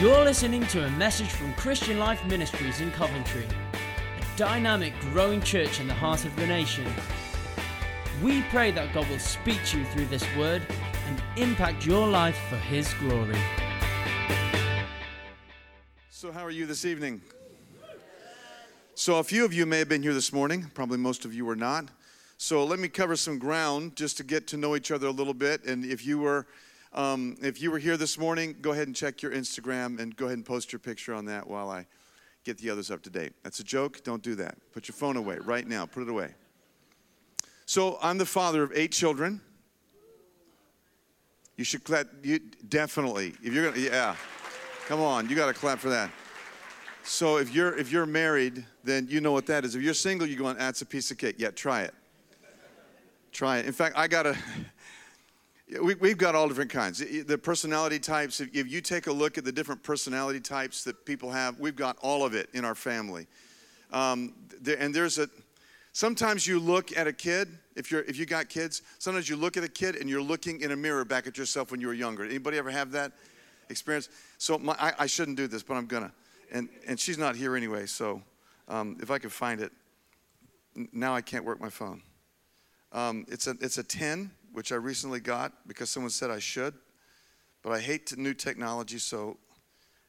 You're listening to a message from Christian Life Ministries in Coventry, a dynamic, growing church in the heart of the nation. We pray that God will speak to you through this word and impact your life for His glory. So, how are you this evening? So, a few of you may have been here this morning, probably most of you were not. So, let me cover some ground just to get to know each other a little bit. And if you were um, if you were here this morning, go ahead and check your Instagram and go ahead and post your picture on that while I get the others up to date. That's a joke. Don't do that. Put your phone away right now. Put it away. So I'm the father of eight children. You should clap. You definitely. If you're gonna, yeah. Come on, you got to clap for that. So if you're if you're married, then you know what that is. If you're single, you're going, that's a piece of cake. Yeah, try it. Try it. In fact, I got a. We, have got all different kinds. The personality types, if you take a look at the different personality types that people have, we've got all of it in our family. Um, and there's a, sometimes you look at a kid, if, you're, if you got kids, sometimes you look at a kid and you're looking in a mirror back at yourself when you were younger. Anybody ever have that experience? So my, I, I, shouldn't do this, but I'm gonna. And, and she's not here anyway, so um, if I could find it, now I can't work my phone. Um, it's, a, it's a 10 which I recently got because someone said I should. But I hate new technology, so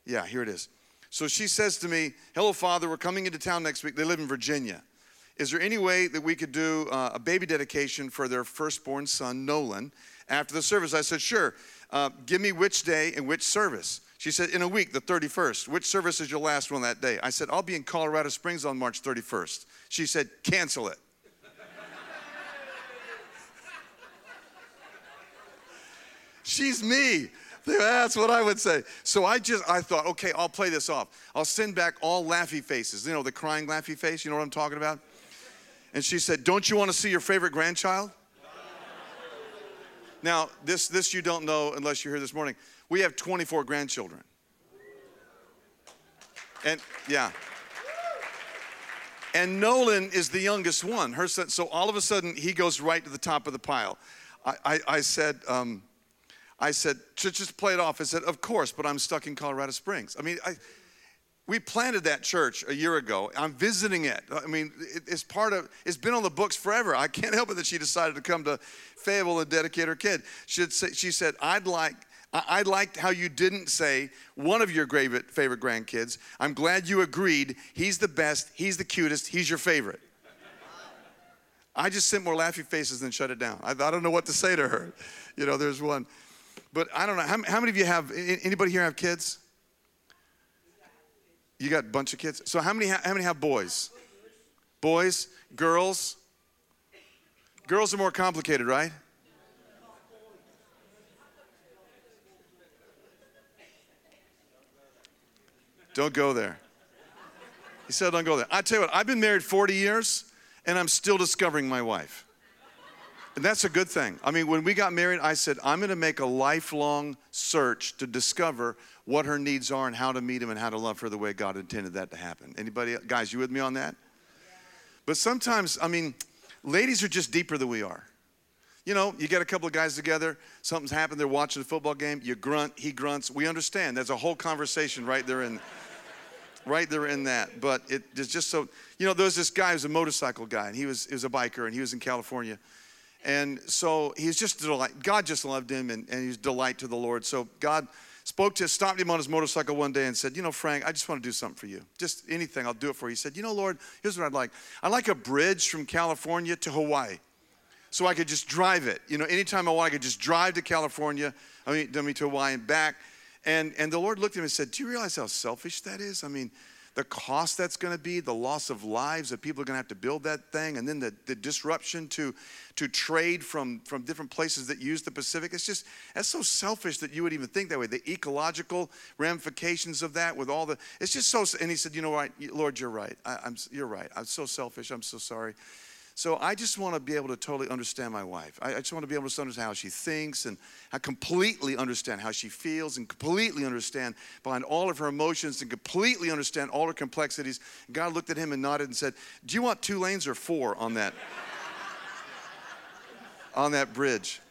yeah, here it is. So she says to me, Hello, Father, we're coming into town next week. They live in Virginia. Is there any way that we could do uh, a baby dedication for their firstborn son, Nolan, after the service? I said, Sure. Uh, give me which day and which service. She said, In a week, the 31st. Which service is your last one that day? I said, I'll be in Colorado Springs on March 31st. She said, Cancel it. She's me. That's what I would say. So I just, I thought, okay, I'll play this off. I'll send back all laughy faces. You know, the crying laughy face, you know what I'm talking about? And she said, Don't you want to see your favorite grandchild? Now, this, this you don't know unless you're here this morning. We have 24 grandchildren. And yeah. And Nolan is the youngest one. Her son, so all of a sudden, he goes right to the top of the pile. I, I, I said, um, I said, just play it off. I said, of course, but I'm stuck in Colorado Springs. I mean, I, we planted that church a year ago. I'm visiting it. I mean, it, it's part of, it's been on the books forever. I can't help it that she decided to come to Fayetteville and dedicate her kid. She, say, she said, I'd like, I liked how you didn't say one of your favorite grandkids. I'm glad you agreed. He's the best. He's the cutest. He's your favorite. I just sent more laughing faces than shut it down. I don't know what to say to her. You know, there's one. But I don't know. How, how many of you have, anybody here have kids? You got a bunch of kids? So how many, how many have boys? Boys? Girls? Girls are more complicated, right? Don't go there. He said, don't go there. I tell you what, I've been married 40 years and I'm still discovering my wife. And that's a good thing. I mean, when we got married, I said, I'm going to make a lifelong search to discover what her needs are and how to meet them and how to love her the way God intended that to happen. Anybody, guys, you with me on that? But sometimes, I mean, ladies are just deeper than we are. You know, you get a couple of guys together, something's happened, they're watching a football game, you grunt, he grunts. We understand. There's a whole conversation right there in right there in that. But it is just so, you know, there was this guy who's a motorcycle guy, and he was, he was a biker, and he was in California. And so he's just delight. God just loved him and, and he's delight to the Lord. So God spoke to, stopped him on his motorcycle one day and said, You know, Frank, I just want to do something for you. Just anything, I'll do it for you. He said, You know, Lord, here's what I'd like. I'd like a bridge from California to Hawaii. So I could just drive it. You know, anytime I want, I could just drive to California, I mean, I mean to Hawaii and back. And, and the Lord looked at him and said, Do you realize how selfish that is? I mean, the cost that's going to be, the loss of lives that people are going to have to build that thing, and then the, the disruption to, to trade from, from different places that use the Pacific. It's just, that's so selfish that you would even think that way. The ecological ramifications of that with all the, it's just so, and he said, you know what, Lord, you're right. I, I'm, you're right. I'm so selfish. I'm so sorry. So I just want to be able to totally understand my wife. I, just want to be able to understand how she thinks and I completely understand how she feels and completely understand behind all of her emotions and completely understand all her complexities. God looked at him and nodded and said, Do you want two lanes or four on that? on that bridge.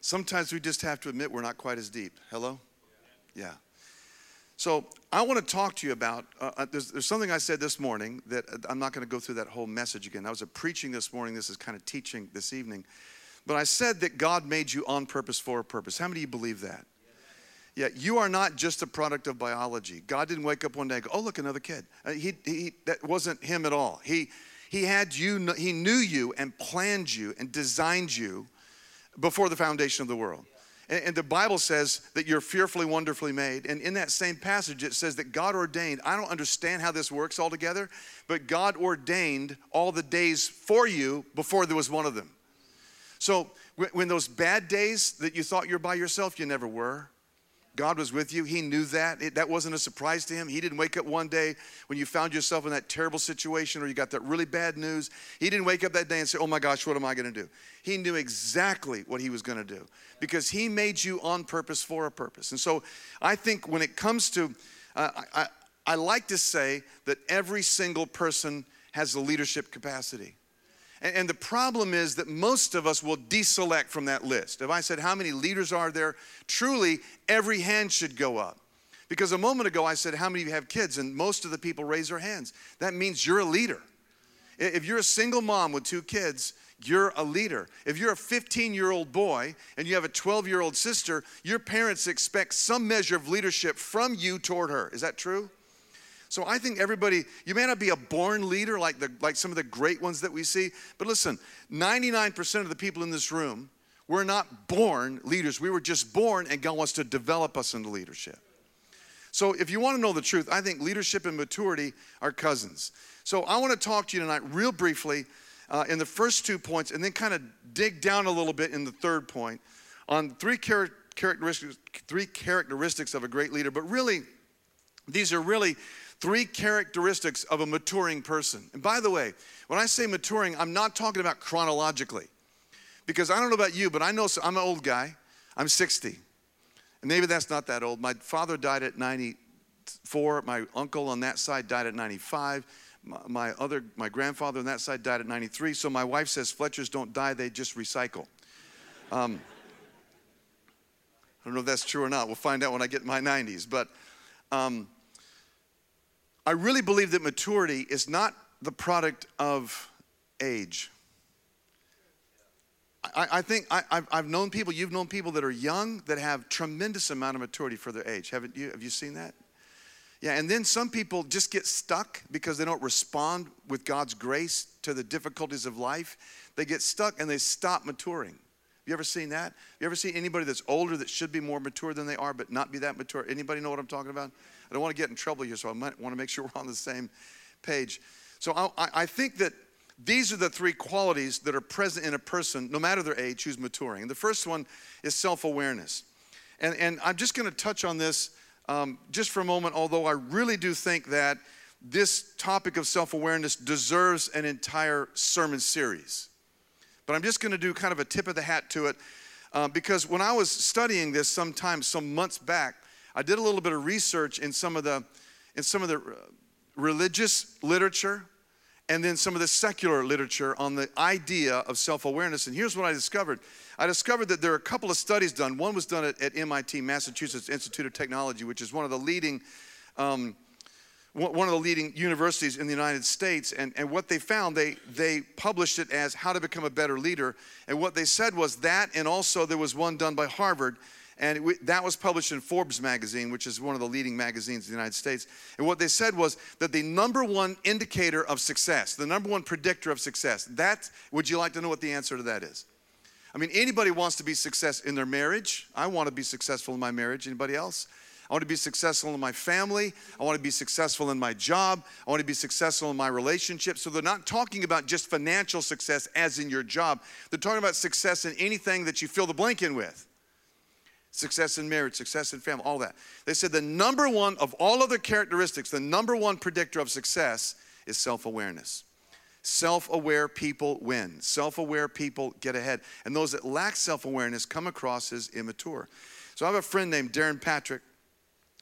sometimes we just have to admit we're not quite as deep. Hello? Yeah. So I want to talk to you about. Uh, uh there's, there's, something I said this morning that uh, I'm not going to go through that whole message again. I was preaching this morning. This is kind of teaching this evening. But I said that God made you on purpose for a purpose. How many of you believe that? Yeah, you are not just a product of biology. God didn't wake up one day and go, "Oh, look, another kid." Uh, he, he, that wasn't him at all. He, he had you. He knew you and planned you and designed you before the foundation of the world. And, and the Bible says that you're fearfully, wonderfully made. And in that same passage, it says that God ordained. I don't understand how this works altogether, but God ordained all the days for you before there was one of them. So when those bad days that you thought you were by yourself, you never were. God was with you. He knew that. It, that wasn't a surprise to him. He didn't wake up one day when you found yourself in that terrible situation or you got that really bad news. He didn't wake up that day and say, Oh my gosh, what am I going to do? He knew exactly what he was going to do because he made you on purpose for a purpose. And so I think when it comes to, uh, I, I like to say that every single person has a leadership capacity. And, and the problem is that most of us will deselect from that list. If I said, How many leaders are there? Truly, every hand should go up. Because a moment ago I said, How many of you have kids? And most of the people raise their hands. That means you're a leader. If you're a single mom with two kids, you're a leader. If you're a 15 year old boy and you have a 12 year old sister, your parents expect some measure of leadership from you toward her. Is that true? So I think everybody, you may not be a born leader like, the, like some of the great ones that we see, but listen, 99% of the people in this room, we're not born leaders. We were just born, and God wants to develop us into leadership. So if you want to know the truth, I think leadership and maturity are cousins. So I want to talk to you tonight, real briefly, uh, in the first two points, and then kind of dig down a little bit in the third point on three char- characteristics, three characteristics of a great leader. But really, these are really three characteristics of a maturing person. And by the way, when I say maturing, I'm not talking about chronologically. Because I don't know about you, but I know I'm an old guy. I'm 60. And maybe that's not that old. My father died at 94. My uncle on that side died at 95. My other, my grandfather on that side died at 93. So my wife says Fletchers don't die, they just recycle. Um, I don't know if that's true or not. We'll find out when I get in my 90s. But um, I really believe that maturity is not the product of age. I, I think I, have known people, you've known people that are young that have tremendous amount of maturity for their age. Haven't you? Have you seen that? Yeah, and then some people just get stuck because they don't respond with God's grace to the difficulties of life. They get stuck and they stop maturing. Have you ever seen that? Have you ever seen anybody that's older that should be more mature than they are, but not be that mature? Anybody know what I'm talking about? I don't want to get in trouble here, so I might want to make sure we're on the same page. So I, I think that these are the three qualities that are present in a person, no matter their age, who's maturing. And the first one is self awareness. And, and I'm just going to touch on this um, just for a moment, although I really do think that this topic of self awareness deserves an entire sermon series. But I'm just going to do kind of a tip of the hat to it uh, because when I was studying this sometime, some months back, I did a little bit of research in some of the in some of the uh, religious literature and then some of the secular literature on the idea of self-awareness. And here's what i discovered. I discovered that there are a couple of studies done. One was done at, at mit massachusetts institute of technology which is one of the leading um, one of the leading universities in the united states. And, and what they found they, they published it as how to become a better leader. And what they said was that and also there was one done by harvard and it, that was published in Forbes magazine, which is one of the leading magazines in the United States. And what they said was that the number one indicator of success, the number one predictor of success, that, would you like to know what the answer to that is? I mean, anybody wants to be success in their marriage. I want to be successful in my marriage. Anybody else? I want to be successful in my family. I want to be successful in my job. I want to be successful in my relationship. So they're not talking about just financial success as in your job. They're talking about success in anything that you fill the blank in with success in marriage, success in family, all that. They said the number one of all other characteristics, the number one predictor of success is self awareness. Self aware people win. Self aware people get ahead. And those that lack self awareness come across as immature. So I have a friend named Darrin Patrick.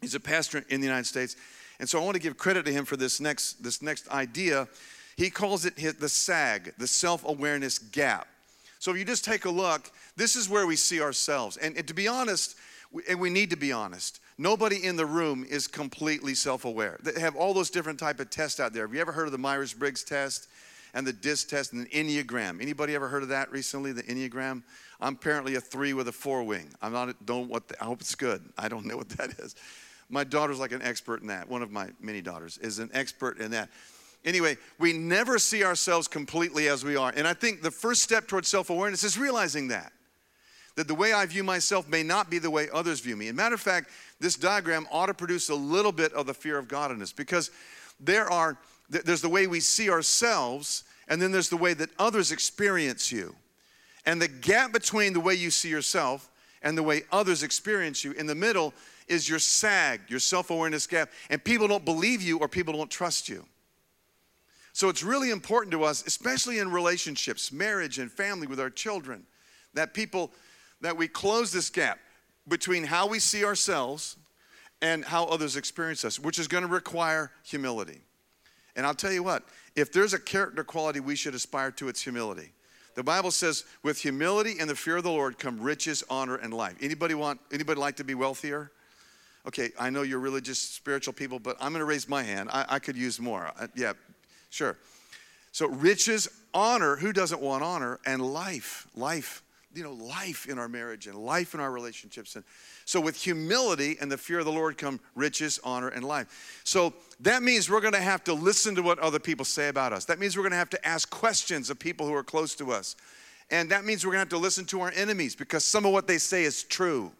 He's a pastor in the United States. And so I want to give credit to him for this next, this next idea. He calls it the SAG, the self awareness gap. So if you just take a look, this is where we see ourselves. And, and to be honest, we, and we need to be honest, nobody in the room is completely self-aware. They have all those different type of tests out there. Have you ever heard of the Myers-Briggs test and the DISC test and the Enneagram? Anybody ever heard of that recently, the Enneagram? I'm apparently a three with a four wing. I'm not, don't what, the, I hope it's good. I don't know what that is. My daughter's like an expert in that. One of my many daughters is an expert in that. Anyway, we never see ourselves completely as we are. And I think the first step towards self awareness is realizing that. That the way I view myself may not be the way others view me. As a matter of fact, this diagram ought to produce a little bit of the fear of God in us because there are, there's the way we see ourselves, and then there's the way that others experience you. And the gap between the way you see yourself and the way others experience you in the middle is your SAG, your self awareness gap. And people don't believe you or people don't trust you. So it's really important to us, especially in relationships, marriage and family with our children, that people, that we close this gap between how we see ourselves and how others experience us, which is going to require humility. And I'll tell you what, if there's a character quality we should aspire to, it's humility. The Bible says, with humility and the fear of the Lord come riches, honor, and life. Anybody want, anybody like to be wealthier? Okay, I know you're religious, spiritual people, but I'm going to raise my hand. I, I could use more. I, yeah, Sure. So riches, honor, who doesn't want honor? And life, life, you know, life in our marriage and life in our relationships. And so with humility and the fear of the Lord come riches, honor, and life. So that means we're to have to listen to what other people say about us. That means we're to have to ask questions of people who are close to us. And that means we're to have to listen to our enemies because some of what they say is true.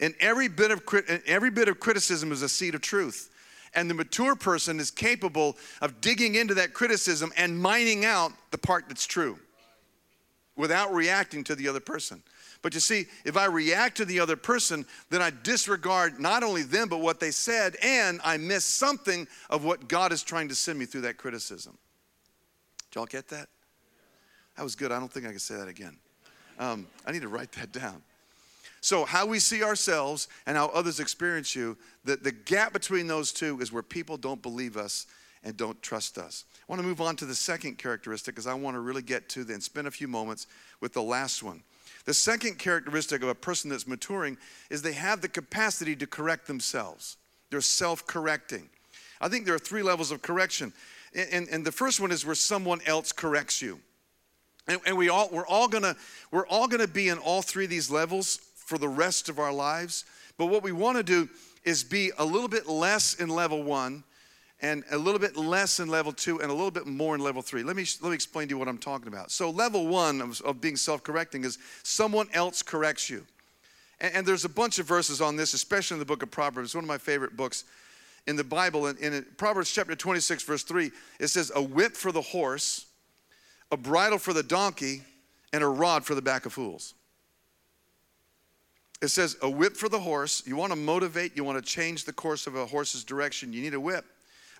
And every bit of, every bit of criticism is a seed of truth. And the mature person is capable of digging into that criticism and mining out the part that's true without reacting to the other person. But you see, if I react to the other person, then I disregard not only them, but what they said, and I miss something of what God is trying to send me through that criticism. Did y'all get that? That was good. I don't think I can say that again. Um, I need to write that down. So, how we see ourselves and how others experience you, the, the gap between those two is where people don't believe us and don't trust us. I want to move on to the second characteristic because I want to really get to and spend a few moments with the last one. The second characteristic of a person that's maturing is they have the capacity to correct themselves. They're self correcting. I think there are three levels of correction. And, and, and, the first one is where someone else corrects you. And, and we all, we're all gonna, we're all gonna be in all three of these levels for the rest of our lives. But what we want to do is be a little bit less in level one and a little bit less in level two and a little bit more in level three. Let me, let me explain to you what I'm talking about. So, level one of, of being self correcting is someone else corrects you. And, and, there's a bunch of verses on this, especially in the book of Proverbs, one of my favorite books in the Bible. In, in Proverbs chapter 26, verse 3, it says, A whip for the horse, a bridle for the donkey, and a rod for the back of fools it says a whip for the horse. You want to motivate, you want to change the course of a horse's direction, you need a whip,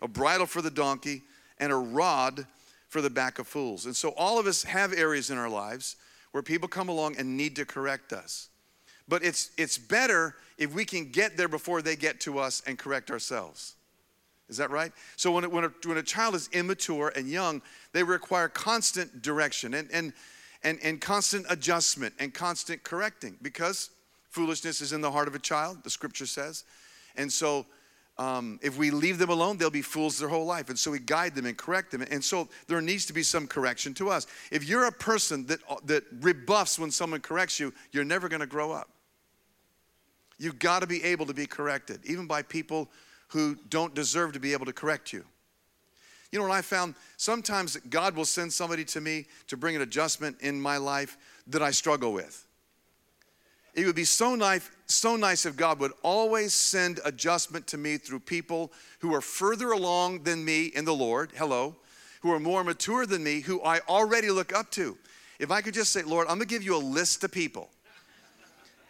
a bridle for the donkey, and a rod for the back of fools. And so all of us have areas in our lives where people come along and need to correct us. But it's, it's better if we can get there before they get to us and correct ourselves. Is that right? So when, when, a, when a child is immature and young, they require constant direction and, and, and, and constant adjustment and constant correcting because Foolishness is in the heart of a child, the scripture says. And so um, if we leave them alone, they'll be fools their whole life. And so we guide them and correct them. And so there needs to be some correction to us. If you're a person that, that rebuffs when someone corrects you, you're never going to grow up. You've got to be able to be corrected, even by people who don't deserve to be able to correct you. You know what I found? Sometimes God will send somebody to me to bring an adjustment in my life that I struggle with. It would be so nice, so nice if God would always send adjustment to me through people who are further along than me in the Lord, hello, who are more mature than me, who I already look up to. If I could just say, Lord, I'm gonna give you a list of people.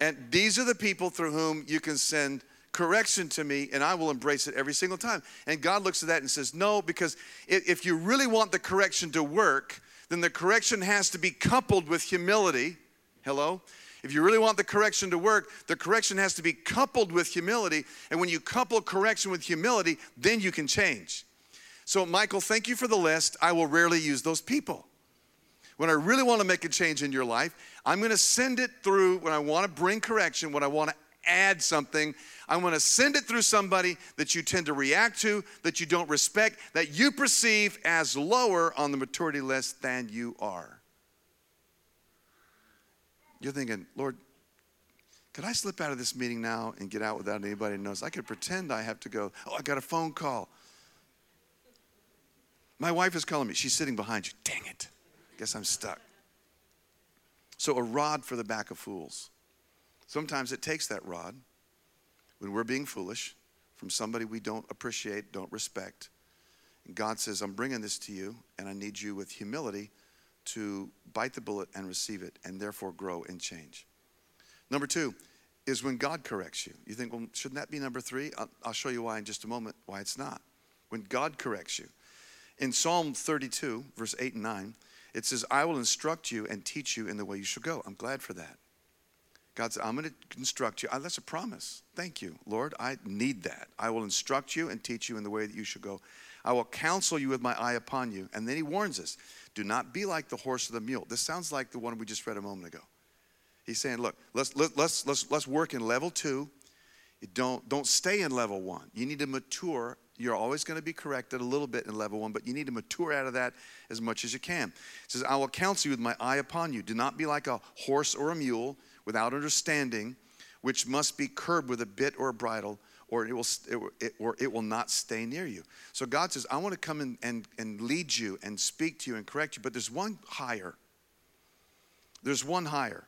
And these are the people through whom you can send correction to me, and I will embrace it every single time. And God looks at that and says, No, because if you really want the correction to work, then the correction has to be coupled with humility. Hello? If you really want the correction to work, the correction has to be coupled with humility. And when you couple correction with humility, then you can change. So, Michael, thank you for the list. I will rarely use those people. when I really want to make a change in your life, I'm going to send it through when I want to bring correction, when I want to add something. I'm going to send it through somebody that you tend to react to, that you don't respect, that you perceive as lower on the maturity list than you are. You're thinking, Lord, could I slip out of this meeting now and get out without anybody knows? I could pretend I have to go. Oh, I got a phone call. My wife is calling me. She's sitting behind you. Dang it. I guess I'm stuck. So, a rod for the back of fools. Sometimes it takes that rod when we're being foolish from somebody we don't appreciate, don't respect. And God says, I'm bringing this to you, and I need you with humility to bite the bullet and receive it, and therefore grow and change. Number two is when God corrects you. You think, well, shouldn't that be number three? I'll, show you why in just a moment, why it's not. When God corrects you. In Psalm 32, verse 8 and 9, it says, I will instruct you and teach you in the way you should go. I'm glad for that. God said, I'm going to instruct you. That's a promise. Thank you, Lord. I need that. I will instruct you and teach you in the way that you should go. I will counsel you with my eye upon you. And then he warns us do not be like the horse or the mule. This sounds like the one we just read a moment ago. He's saying, look, let's, let, let's, let's, let's work in level two. You don't, don't stay in level one. You need to mature. You're always going to be corrected a little bit in level one, but you need to mature out of that as much as you can. He says, I will counsel you with my eye upon you. Do not be like a horse or a mule without understanding, which must be curbed with a bit or a bridle, or it will, it, or it will not stay near you. So God says, I want to come in and, and lead you and speak to you and correct you, but there's one higher. There's one higher,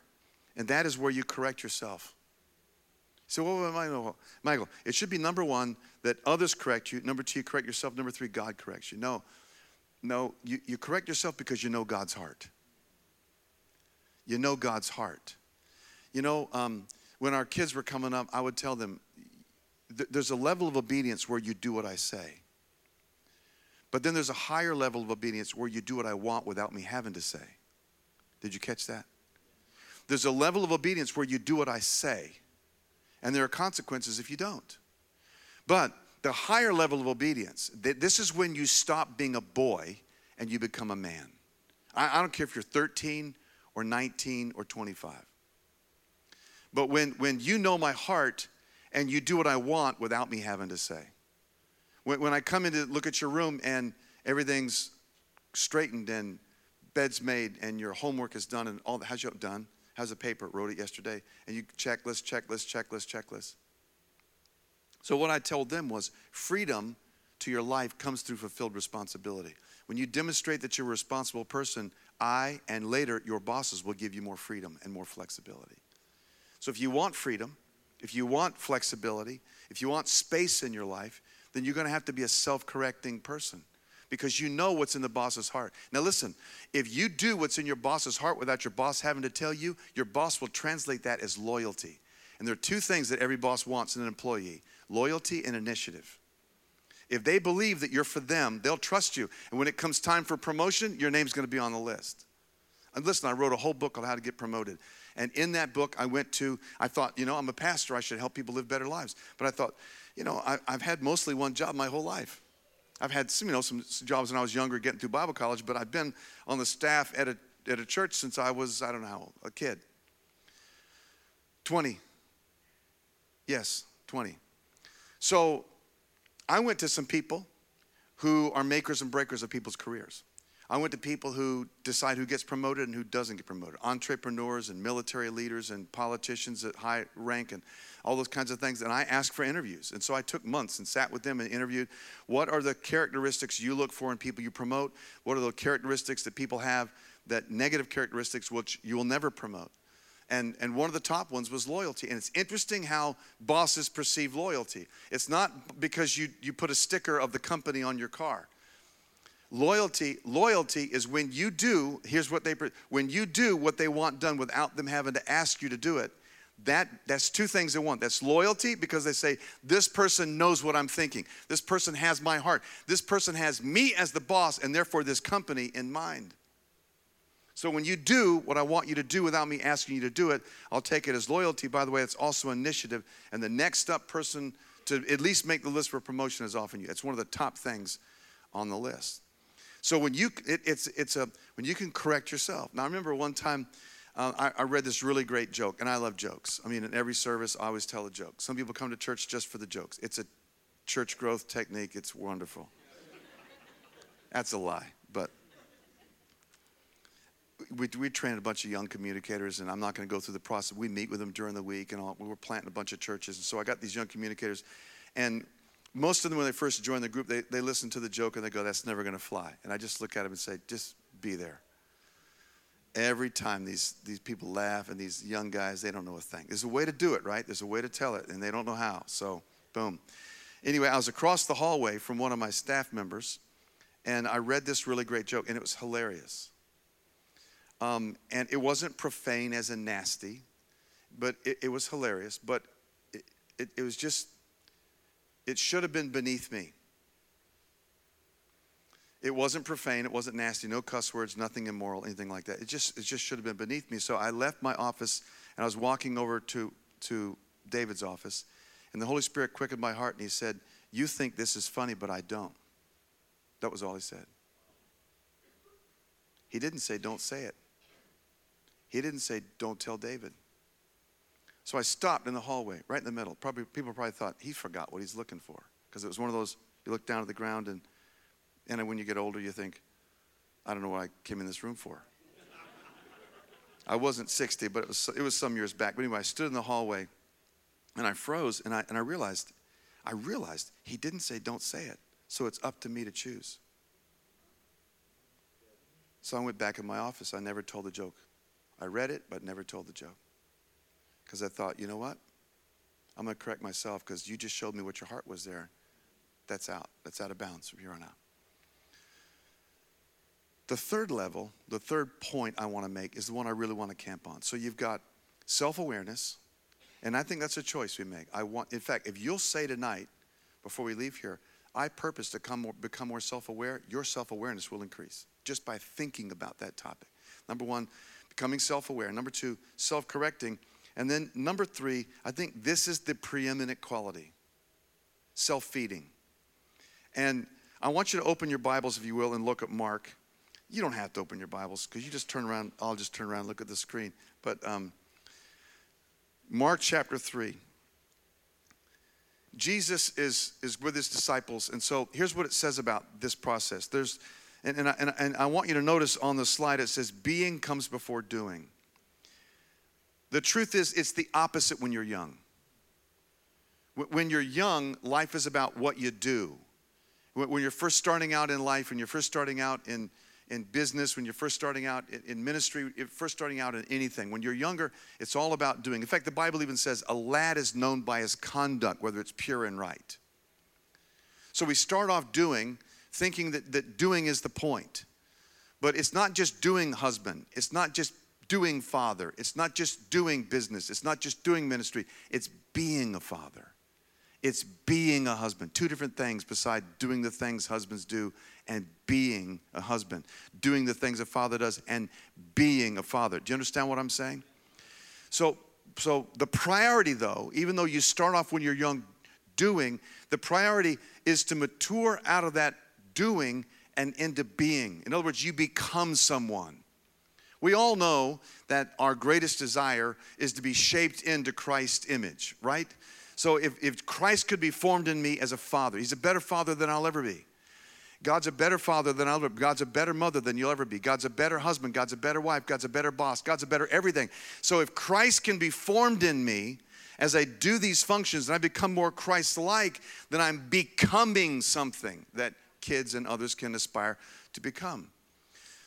and that is where you correct yourself. So, what Michael? Michael, it should be number one that others correct you. Number two, you correct yourself. Number three, God corrects you. No, no, you, you correct yourself because you know God's heart. You know God's heart. You know, um, when our kids were coming up, I would tell them, th- there's a level of obedience where you do what I say. But then there's a higher level of obedience where you do what I want without me having to say. Did you catch that? There's a level of obedience where you do what I say, and there are consequences if you don't. But the higher level of obedience, this is when you stop being a boy and you become a man. I don't care if you're 13 or 19 or 25. But when, when you know my heart and you do what I want without me having to say. When, when I come in to look at your room and everything's straightened and bed's made and your homework is done and all that, how's your done? How's the paper? Wrote it yesterday. And you checklist, checklist, checklist, checklist. So what I told them was freedom to your life comes through fulfilled responsibility. When you demonstrate that you're a responsible person, I and later your bosses will give you more freedom and more flexibility. So if you want freedom, if you want flexibility, if you want space in your life, then you're going to have to be a self correcting person because you know what's in the boss's heart. Now, listen, if you do what's in your boss's heart without your boss having to tell you, your boss will translate that as loyalty. And there are two things that every boss wants in an employee loyalty and initiative. If they believe that you're for them, they'll trust you. And when it comes time for promotion, your name's going to be on the list. And listen, I wrote a whole book on how to get promoted. And in that book, I went to, I thought, you know, I'm a pastor, I should help people live better lives. But I thought, you know, I, have had mostly one job my whole life. I've had, some, you know, some jobs when I was younger getting through Bible college, but I've been on the staff at a, at a church since I was, I don't know how, a kid. 20. Yes, 20. So I went to some people who are makers and breakers of people's careers. I went to people who decide who gets promoted and who doesn't get promoted entrepreneurs and military leaders and politicians at high rank and all those kinds of things. And I asked for interviews. And so I took months and sat with them and interviewed what are the characteristics you look for in people you promote? What are the characteristics that people have that negative characteristics which you will never promote? And, and one of the top ones was loyalty. And it's interesting how bosses perceive loyalty. It's not because you, you put a sticker of the company on your car. Loyalty, loyalty is when you do, here's what they when you do what they want done without them having to ask you to do it. That that's two things they want. That's loyalty because they say this person knows what I'm thinking. This person has my heart. This person has me as the boss and therefore this company in mind. So when you do what I want you to do without me asking you to do it, I'll take it as loyalty. By the way, it's also initiative. And the next up person to at least make the list for promotion is often you. It's one of the top things on the list. So when you, it, it's, it's a, when you can correct yourself. Now I remember one time uh, I, I read this really great joke, and I love jokes. I mean, in every service, I always tell a joke. Some people come to church just for the jokes. It's a church growth technique. It's wonderful. That's a lie, but we, we trained a bunch of young communicators, and I'm not going to go through the process. We meet with them during the week, and all, we were planting a bunch of churches. And so I got these young communicators, and most of them, when they first join the group, they, they listen to the joke and they go, That's never going to fly. And I just look at them and say, Just be there. Every time these, these people laugh, and these young guys, they don't know a thing. There's a way to do it, right? There's a way to tell it, and they don't know how. So, boom. Anyway, I was across the hallway from one of my staff members, and I read this really great joke, and it was hilarious. Um, and it wasn't profane as in nasty, but it, it was hilarious. But it, it, it was just, it should have been beneath me. It wasn't profane, it wasn't nasty, no cuss words, nothing immoral, anything like that. It just, it just should have been beneath me. So I left my office and I was walking over to, to David's office, and the Holy Spirit quickened my heart and he said, You think this is funny, but I don't. That was all he said. He didn't say, Don't say it. He didn't say, Don't tell David. So I stopped in the hallway, right in the middle. Probably people probably thought he forgot what he's looking for. Because it was one of those you look down at the ground and and when you get older you think, I don't know what I came in this room for. I wasn't 60, but it was it was some years back. But anyway, I stood in the hallway and I froze and I and I realized I realized he didn't say don't say it. So it's up to me to choose. So I went back in my office. I never told the joke. I read it, but never told the joke. Because I thought, you know what? I'm going to correct myself because you just showed me what your heart was there. That's out. That's out of bounds from here on out. The third level, the third point I want to make is the one I really want to camp on. So you've got self awareness, and I think that's a choice we make. I want, in fact, if you'll say tonight, before we leave here, I purpose to come more, become more self aware, your self awareness will increase just by thinking about that topic. Number one, becoming self aware. Number two, self correcting. And then number three, I think this is the preeminent quality self feeding. And I want you to open your Bibles, if you will, and look at Mark. You don't have to open your Bibles because you just turn around. I'll just turn around look at the screen. But um, Mark chapter 3. Jesus is, is with his disciples. And so here's what it says about this process. There's and, and, I, and, and I want you to notice on the slide it says, being comes before doing. The truth is, it's the opposite when you're young. When you're young, life is about what you do. When you're first starting out in life, when you're first starting out in, in business, when you're first starting out in ministry, first starting out in anything, when you're younger, it's all about doing. In fact, the Bible even says a lad is known by his conduct, whether it's pure and right. So we start off doing, thinking that, that doing is the point. But it's not just doing husband, it's not just doing father, it's not just doing business, it's not just doing ministry, it's being a father. It's being a husband. Two different things beside doing the things husbands do and being a husband. Doing the things a father does and being a father. Do you understand what I'm saying? So, so the priority though, even though you start off when you're young doing, the priority is to mature out of that doing and into being. In other words, you become someone. We all know that our greatest desire is to be shaped into Christ's image, right? So if, if Christ could be formed in me as a father, he's a better father than I'll ever be. God's a better father than I'll ever be. God's a better mother than you'll ever be. God's a better husband. God's a better wife. God's a better boss. God's a better everything. So if Christ can be formed in me as I do these functions and I become more Christ like, then I'm becoming something that kids and others can aspire to become.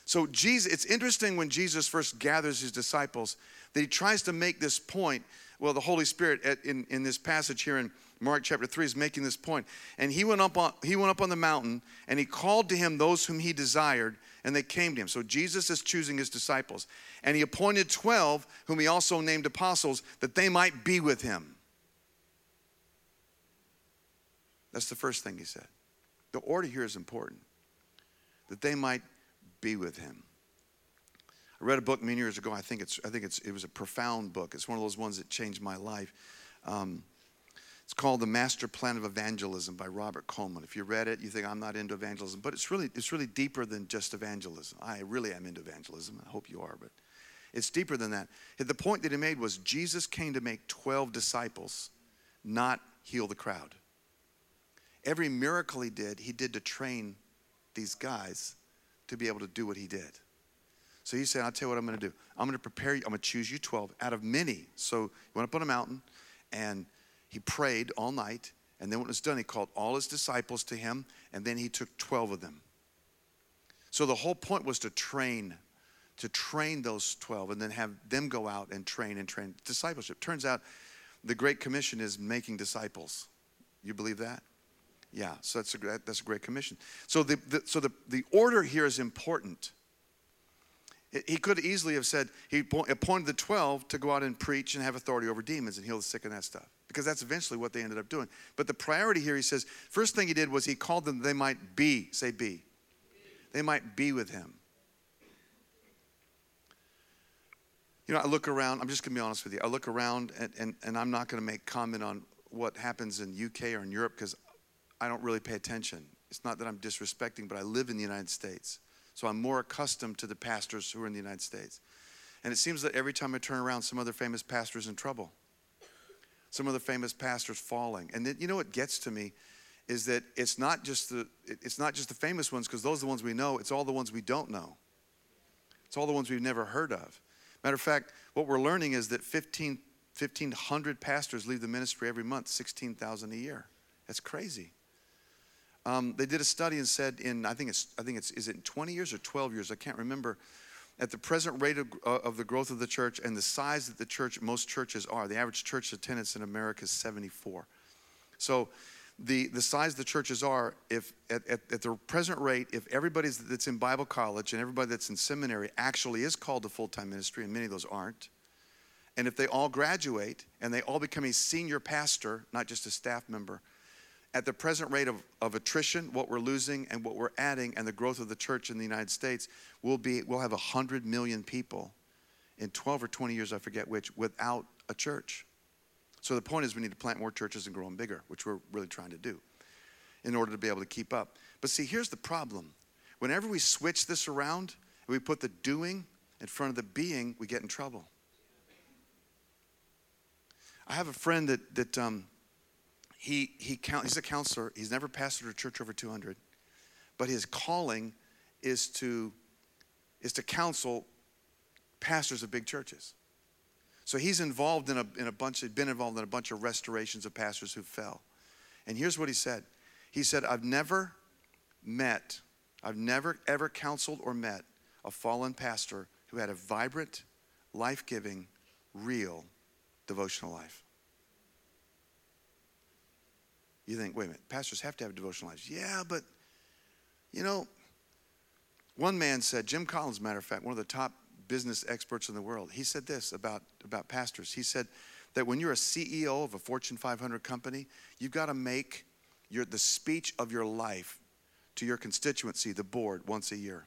So Jesus, it's interesting when Jesus first gathers his disciples that he tries to make this point. Well, the Holy Spirit at, in, in this passage here in Mark chapter 3 is making this point. And he went up on he went up on the mountain and he called to him those whom he desired, and they came to him. So Jesus is choosing his disciples. And he appointed 12, whom he also named apostles, that they might be with him. That's the first thing he said. The order here is important that they might be with him. I read a book many years ago. I think it's I think it's it was a profound book. It's one of those ones that changed my life. Um, It's called The Master Plan of Evangelism by Robert Coleman. If you read it, you think I'm not into evangelism, but it's really, it's really deeper than just evangelism. I really am into evangelism. I hope you are, but it's deeper than that. The point that he made was Jesus came to make 12 disciples, not heal the crowd. Every miracle he did, he did to train these guys to be able to do what he did. So he said, I'll tell you what I'm going to do. I'm going to prepare you. I'm going to choose you 12 out of many. So he went up on a mountain and he prayed all night. And then when it was done, he called all his disciples to him. And then he took 12 of them. So the whole point was to train, to train those 12 and then have them go out and train and train. Discipleship. Turns out the Great Commission is making disciples. You believe that? Yeah, so that's a, that's a great commission. So the, the, so the, the order here is important. He could easily have said, he appointed the 12 to go out and preach and have authority over demons and heal the sick and that stuff, because that's eventually what they ended up doing. But the priority here, he says, first thing he did was he called them, they might be, say be. They might be with him. You know, I look around, I'm just going to be honest with you. I look around, and, and, and I'm not going to make comment on what happens in UK or in Europe because I don't really pay attention. It's not that I'm disrespecting, but I live in the United States. So I'm more accustomed to the pastors who are in the United States. And it seems that every time I turn around, some other famous pastor's in trouble. Some other famous pastors falling. And then, you know what gets to me is that it's not just the it's not just the famous ones because those are the ones we know. It's all the ones we don't know. It's all the ones we've never heard of. Matter of fact, what we're learning is that 15, 1,500 pastors leave the ministry every month, 16,000 a year. That's crazy. Um, they did a study and said in I think it's I think it's is it 20 years or 12 years I can't remember. At the present rate of, uh, of the growth of the church and the size that the church most churches are, the average church attendance in America is 74. So the, the size the churches are, if at, at, at, the present rate, if everybody that's in Bible college and everybody that's in seminary actually is called to full time ministry, and many of those aren't, and if they all graduate and they all become a senior pastor, not just a staff member, at the present rate of, of attrition, what we're losing and what we're adding, and the growth of the church in the United States, we'll, be, we'll have 100 million people in 12 or 20 years, I forget which, without a church. So the point is, we need to plant more churches and grow them bigger, which we're really trying to do in order to be able to keep up. But see, here's the problem. Whenever we switch this around and we put the doing in front of the being, we get in trouble. I have a friend that, that um, he, he he's a counselor. He's never pastored a church over 200, but his calling is to, is to counsel pastors of big churches. So he's involved in a, in a bunch, of, been involved in a bunch of restorations of pastors who fell. And here's what he said. He said, I've never met, I've never ever counseled or met a fallen pastor who had a vibrant, life giving, real devotional life. You think, wait a minute, pastors have to have devotional lives. Yeah, but, you know, one man said, Jim Collins, matter of fact, one of the top business experts in the world, he said this about, about pastors. He said that when you're a CEO of a Fortune 500 company, you've got to make your, the speech of your life to your constituency, the board, once a year.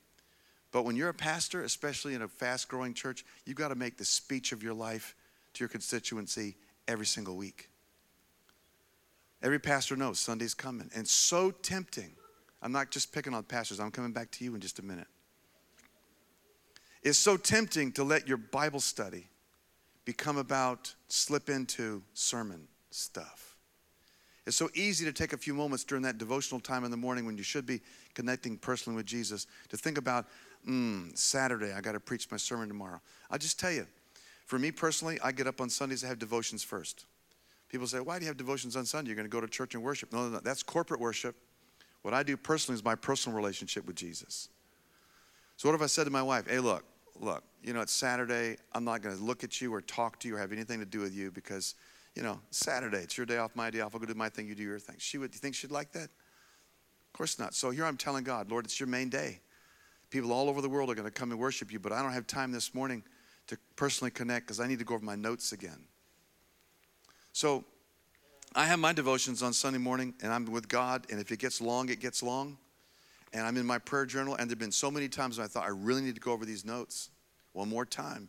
But when you're a pastor, especially in a fast growing church, you've got to make the speech of your life to your constituency every single week. Every pastor knows Sunday's coming. And so tempting. I'm not just picking on pastors, I'm coming back to you in just a minute. It's so tempting to let your Bible study become about slip into sermon stuff. It's so easy to take a few moments during that devotional time in the morning when you should be connecting personally with Jesus to think about, mm, Saturday, I got to preach my sermon tomorrow. I'll just tell you, for me personally, I get up on Sundays, I have devotions first. People say, Why do you have devotions on Sunday? You're going to go to church and worship. No, no, no. That's corporate worship. What I do personally is my personal relationship with Jesus. So, what if I said to my wife, Hey, look, look, you know, it's Saturday. I'm not going to look at you or talk to you or have anything to do with you because, you know, Saturday, it's your day off, my day off. I'll go do my thing, you do your thing. She would, you think she'd like that? Of course not. So here I'm telling God, Lord, it's your main day. People all over the world are going to come and worship you, but I don't have time this morning to personally connect because I need to go over my notes again. So I have my devotions on Sunday morning and I'm with God, and if it gets long, it gets long. And I'm in my prayer journal, and there have been so many times I thought I really need to go over these notes one more time,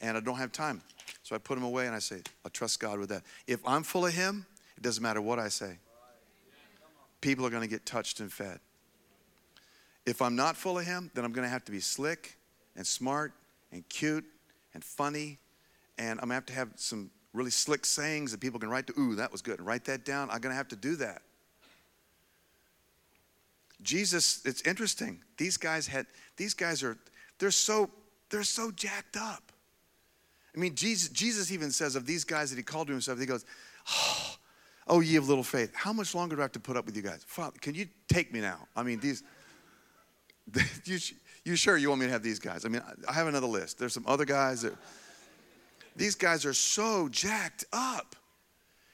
and I don't have time. So I put them away and I say, I trust God with that. If I'm full of Him, it doesn't matter what I say. People are going to get touched and fed. If I'm not full of Him, then I'm going to have to be slick and smart and cute and funny. And I'm going to have to have some really slick sayings that people can write to. Ooh, that was good. Write that down. I'm going to have to do that. Jesus, it's interesting. These guys had, these guys are, they're so, they're so jacked up. I mean, Jesus, Jesus even says of these guys that he called to himself, he goes, oh, oh, ye of little faith, how much longer do I have to put up with you guys? Father, can you take me now? I mean, these, you, you sure you want me to have these guys? I mean, I have another list. There's some other guys that, these guys are so jacked up.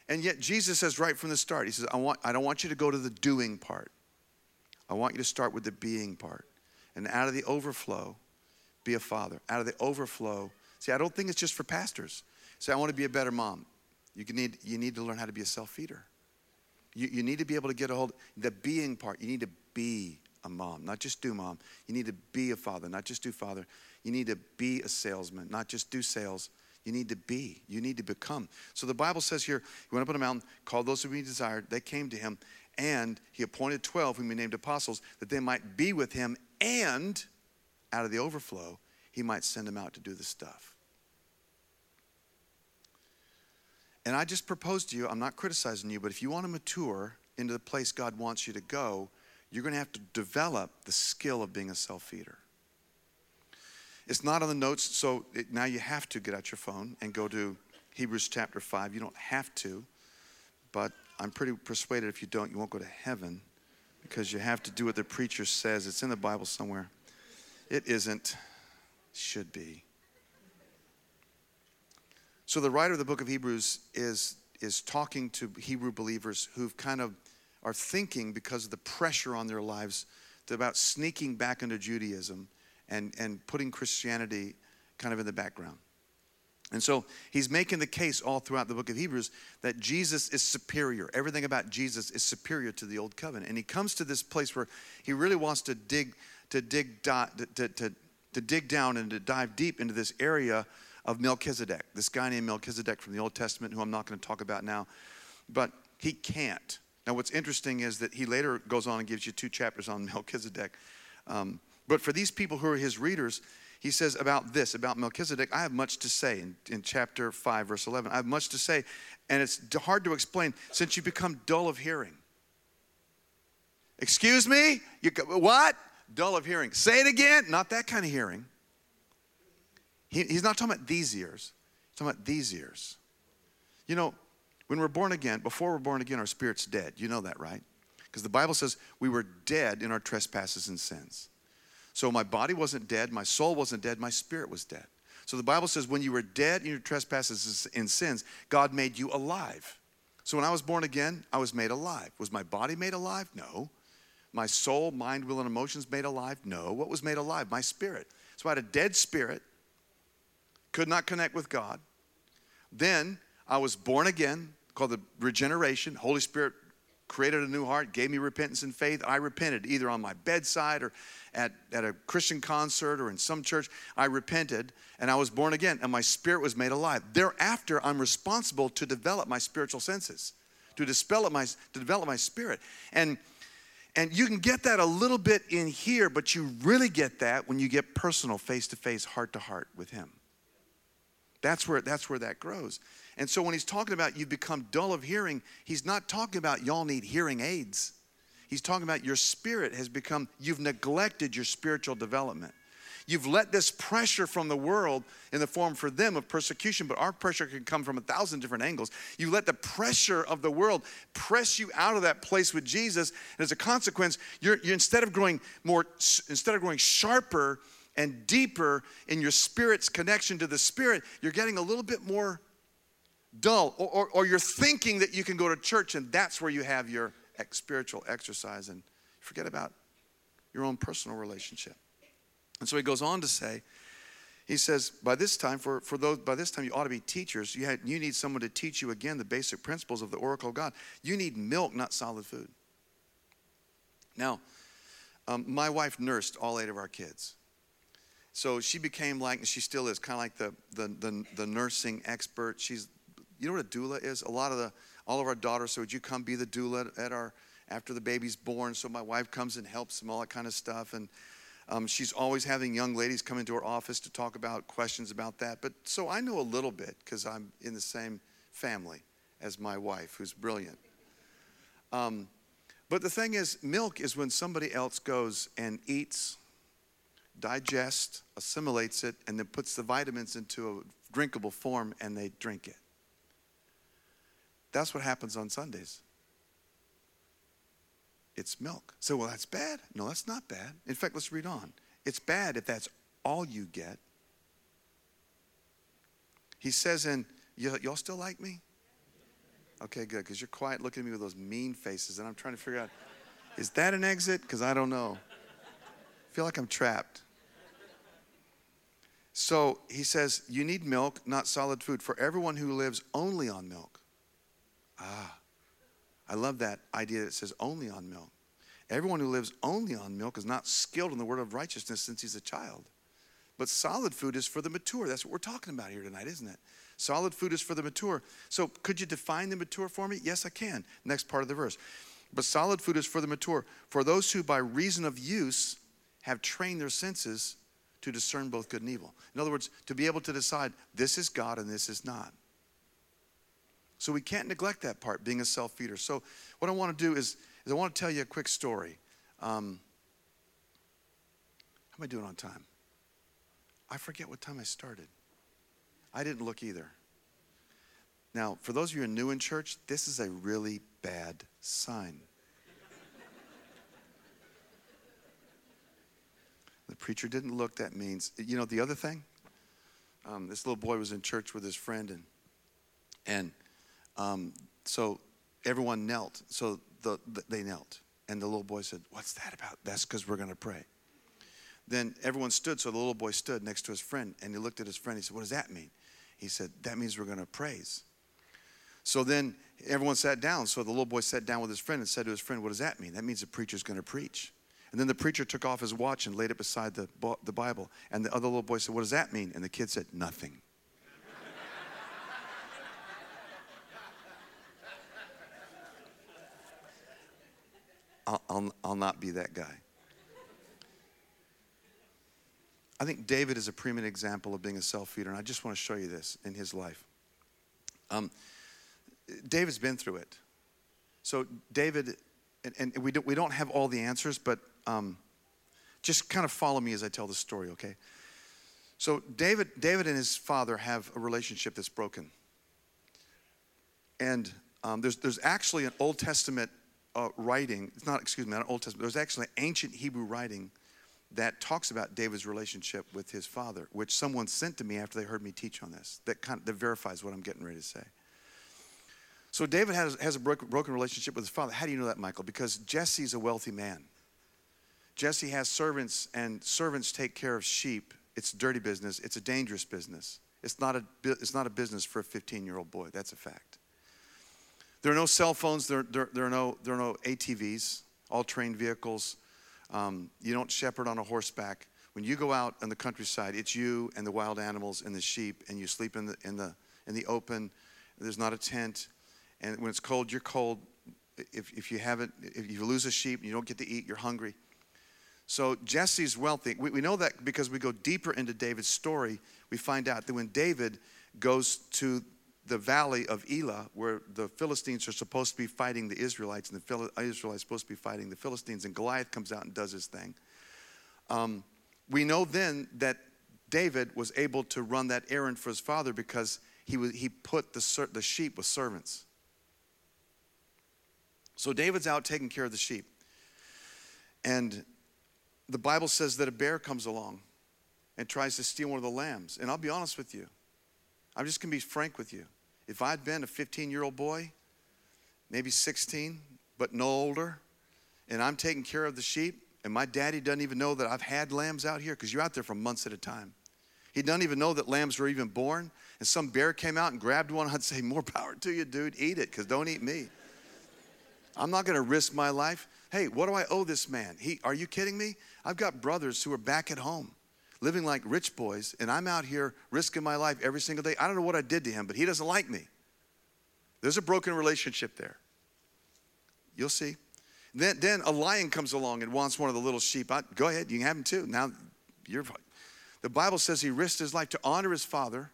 And yet Jesus says right from the start, he says, I, want, I don't want you to go to the doing part. I want you to start with the being part. And out of the overflow, be a father. Out of the overflow, see, I don't think it's just for pastors. Say, I want to be a better mom. You, need, you need to learn how to be a self feeder. You, you need to be able to get a hold the being part. You need to be a mom, not just do mom. You need to be a father, not just do father. You need to be a salesman, not just do sales. You need to be. You need to become. So the Bible says here, he went up on a mountain, called those whom he desired. They came to him, and he appointed 12 whom he named apostles that they might be with him and out of the overflow he might send them out to do the stuff and i just propose to you i'm not criticizing you but if you want to mature into the place god wants you to go you're going to have to develop the skill of being a self-feeder it's not on the notes so it, now you have to get out your phone and go to hebrews chapter 5 you don't have to but I'm pretty persuaded if you don't, you won't go to heaven because you have to do what the preacher says. It's in the Bible somewhere. It isn't, should be. So the writer of the book of Hebrews is, is talking to Hebrew believers who've kind of are thinking because of the pressure on their lives about sneaking back into Judaism and, and putting Christianity kind of in the background. And so he's making the case all throughout the book of Hebrews that Jesus is superior. Everything about Jesus is superior to the old covenant. And he comes to this place where he really wants to dig, to dig, to, to, to dig down and to dive deep into this area of Melchizedek, this guy named Melchizedek from the Old Testament, who I'm not going to talk about now. But he can't. Now, what's interesting is that he later goes on and gives you two chapters on Melchizedek. Um, but for these people who are his readers, he says about this, about Melchizedek, I have much to say in, in chapter 5, verse 11. I have much to say, and it's hard to explain since you become dull of hearing. Excuse me? You, what? Dull of hearing. Say it again. Not that kind of hearing. He, he's not talking about these ears, he's talking about these ears. You know, when we're born again, before we're born again, our spirit's dead. You know that, right? Because the Bible says we were dead in our trespasses and sins. So my body wasn't dead, my soul wasn't dead, my spirit was dead. So the Bible says when you were dead in your trespasses and sins, God made you alive. So when I was born again, I was made alive. Was my body made alive? No. My soul, mind, will, and emotions made alive? No. What was made alive? My spirit. So I had a dead spirit, could not connect with God. Then I was born again, called the regeneration. Holy Spirit created a new heart, gave me repentance and faith. I repented either on my bedside or at, at a Christian concert or in some church. I repented and I was born again and my spirit was made alive. Thereafter, I'm responsible to develop my spiritual senses, to dispel my, to develop my spirit. And and you can get that a little bit in here, but you really get that when you get personal, face to face, heart to heart with Him. That's where, that's where that grows. And so when he's talking about you've become dull of hearing, he's not talking about y'all need hearing aids. He's talking about your spirit has become, you've neglected your spiritual development. You've let this pressure from the world in the form for them of persecution, but our pressure can come from a thousand different angles. You let the pressure of the world press you out of that place with Jesus, and as a consequence, you're, you're instead of growing more, instead of growing sharper and deeper in your spirit's connection to the spirit, you're getting a little bit more dull, or, or, or, you're thinking that you can go to church and that's where you have your spiritual exercise and forget about your own personal relationship. And so he goes on to say, he says, by this time, for, for those, by this time you ought to be teachers. You, had, you need someone to teach you again the basic principles of the oracle of God. You need milk, not solid food. Now, um, my wife nursed all eight of our kids. So she became like, and she still is, kind of like the, the, the, the nursing expert. She's you know what a doula is? A lot of the all of our daughters said, Would you come be the doula at our after the baby's born? So my wife comes and helps them, all that kind of stuff. And um, she's always having young ladies come into her office to talk about questions about that. But so I know a little bit because I'm in the same family as my wife, who's brilliant. Um, but the thing is, milk is when somebody else goes and eats, digests, assimilates it, and then puts the vitamins into a drinkable form and they drink it. That's what happens on Sundays. It's milk. So, well, that's bad. No, that's not bad. In fact, let's read on. It's bad if that's all you get. He says, and y'all still like me? Okay, good, because you're quiet looking at me with those mean faces, and I'm trying to figure out is that an exit? Because I don't know. I feel like I'm trapped. So he says, You need milk, not solid food, for everyone who lives only on milk. Ah, I love that idea that says only on milk. Everyone who lives only on milk is not skilled in the word of righteousness since he's a child. But solid food is for the mature. That's what we're talking about here tonight, isn't it? Solid food is for the mature. So, could you define the mature for me? Yes, I can. Next part of the verse. But solid food is for the mature, for those who by reason of use have trained their senses to discern both good and evil. In other words, to be able to decide this is God and this is not. So we can't neglect that part, being a self feeder. So, what I want to do is, is I want to tell you a quick story. Um, how am I doing on time? I forget what time I started. I didn't look either. Now, for those of you who are new in church, this is a really bad sign. the preacher didn't look, that means, you know, the other thing? Um, this little boy was in church with his friend, and, and um, so everyone knelt. So the, the, they knelt. And the little boy said, What's that about? That's because we're going to pray. Then everyone stood, so the little boy stood next to his friend, and he looked at his friend. He said, What does that mean? He said, That means we're going to praise. So then everyone sat down. So the little boy sat down with his friend and said to his friend, What does that mean? That means the preacher's going to preach. And then the preacher took off his watch and laid it beside the, the Bible. And the other little boy said, What does that mean? And the kid said, Nothing. I'll, I'll, not be that guy. I think David is a preeminent example of being a self feeder, and I just want to show you this in his life. Um, David's been through it. So, David, and, and, we, don't, we don't have all the answers, but um, just kind of follow me as I tell the story, okay? So, David, David and his father have a relationship that's broken. And um, there's, there's actually an Old Testament uh, writing, it's not, excuse me, not Old Testament, there's actually ancient Hebrew writing that talks about David's relationship with his father, which someone sent to me after they heard me teach on this, that, kind of, that verifies what I'm getting ready to say. So David has, has a broken relationship with his father. How do you know that, Michael? Because Jesse's a wealthy man. Jesse has servants, and servants take care of sheep. It's dirty business. It's a dangerous business. It's not a, it's not a business for a 15 year old boy. That's a fact. There are no cell phones, there, there, there, are, no, there are no ATVs, all terrain vehicles. Um, you don't shepherd on a horseback. When you go out in the countryside, it's you and the wild animals and the sheep, and you sleep in the, in the, in the open. There's not a tent. And when it's cold, you're cold. If, if you haven't, if you lose a sheep and you don't get to eat, you're hungry. So Jesse's wealthy. We, we know that because we go deeper into David's story. We find out that when David goes to the valley of Elah, where the Philistines are supposed to be fighting the Israelites, and the Israelites are supposed to be fighting the Philistines, and Goliath comes out and does his thing. Um, we know then that David was able to run that errand for his father because he, was, he put the, the sheep with servants. So David's out taking care of the sheep. And the Bible says that a bear comes along and tries to steal one of the lambs. And I'll be honest with you, I'm just going to be frank with you. If I'd been a 15 year old boy, maybe 16, but no older, and I'm taking care of the sheep, and my daddy doesn't even know that I've had lambs out here, because you're out there for months at a time. He doesn't even know that lambs were even born. And some bear came out and grabbed one, I'd say, More power to you, dude. Eat it, because don't eat me. I'm not going to risk my life. Hey, what do I owe this man? He, are you kidding me? I've got brothers who are back at home living like rich boys, and I'm out here risking my life every single day. I don't know what I did to him, but he doesn't like me. There's a broken relationship there. You'll see. Then, then a lion comes along and wants one of the little sheep. I, go ahead, you can have him too. Now, you're, the Bible says he risked his life to honor his father.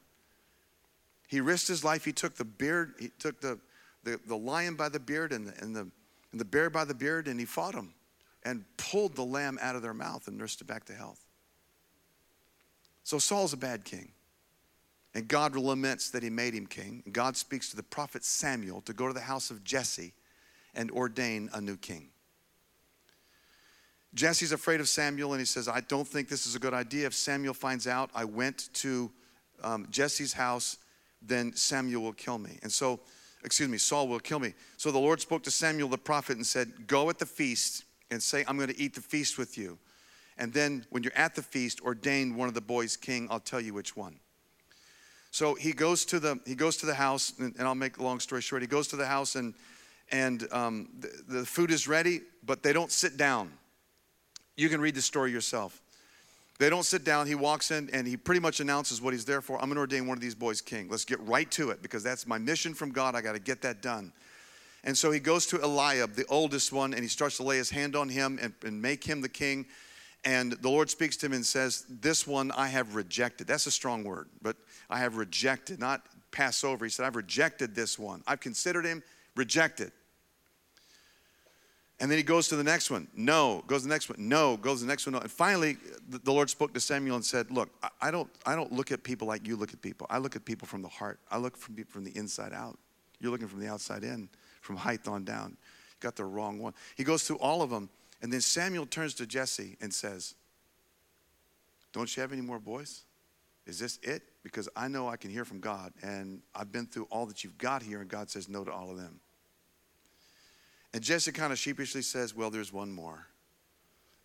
He risked his life. He took the beard, he took the, the, the lion by the beard and the, and, the, and the bear by the beard, and he fought him and pulled the lamb out of their mouth and nursed it back to health. So Saul's a bad king. And God laments that he made him king. And God speaks to the prophet Samuel to go to the house of Jesse and ordain a new king. Jesse's afraid of Samuel and he says, I don't think this is a good idea. If Samuel finds out I went to um, Jesse's house, then Samuel will kill me. And so, excuse me, Saul will kill me. So the Lord spoke to Samuel the prophet and said, Go at the feast and say, I'm going to eat the feast with you. And then when you're at the feast, ordain one of the boys king. I'll tell you which one. So he goes to the he goes to the house, and, and I'll make a long story short. He goes to the house and and um, the, the food is ready, but they don't sit down. You can read the story yourself. They don't sit down. He walks in and he pretty much announces what he's there for. I'm going to ordain one of these boys king. Let's get right to it because that's my mission from God. I got to get that done. And so he goes to Eliab, the oldest one, and he starts to lay his hand on him and, and make him the king. And the Lord speaks to him and says, This one I have rejected. That's a strong word, but I have rejected, not pass over. He said, I've rejected this one. I've considered him rejected. And then he goes to the next one. No. Goes to the next one. No. Goes to the next one. No. And finally, the Lord spoke to Samuel and said, Look, I don't, I don't look at people like you look at people. I look at people from the heart. I look from, from the inside out. You're looking from the outside in, from height on down. You got the wrong one. He goes through all of them. And then Samuel turns to Jesse and says, Don't you have any more boys? Is this it? Because I know I can hear from God. And I've been through all that you've got here. And God says no to all of them. And Jesse kind of sheepishly says, Well, there's one more.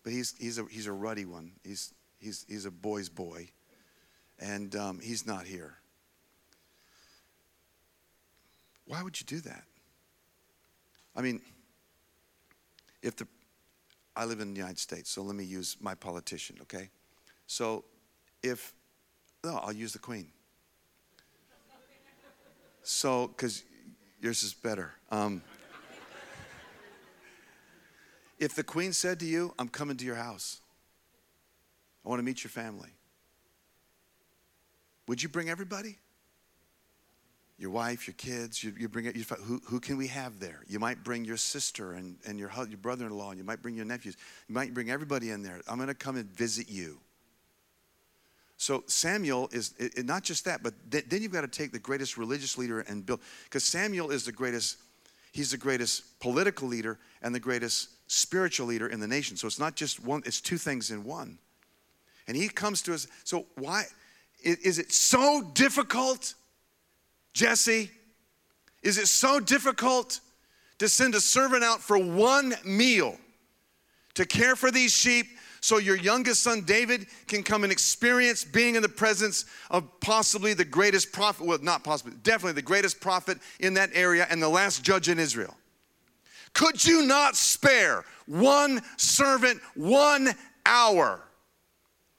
But he's, he's, a, he's a ruddy one. He's, he's, he's a boy's boy. And um, he's not here. Why would you do that? I mean, if the, I live in the United States, so let me use my politician, okay? So if, no, I'll use the queen. So, because yours is better. Um, if the queen said to you, I'm coming to your house, I want to meet your family, would you bring everybody? Your wife, your kids, you, you bring it, you, who, who can we have there? You might bring your sister and, and your, your brother in law, and you might bring your nephews. You might bring everybody in there. I'm going to come and visit you. So Samuel is it, not just that, but th- then you've got to take the greatest religious leader and build, because Samuel is the greatest, he's the greatest political leader and the greatest spiritual leader in the nation. So it's not just one, it's two things in one. And he comes to us. So why is it so difficult, Jesse? Is it so difficult to send a servant out for one meal to care for these sheep so your youngest son David can come and experience being in the presence of possibly the greatest prophet, well, not possibly, definitely the greatest prophet in that area and the last judge in Israel? Could you not spare one servant one hour?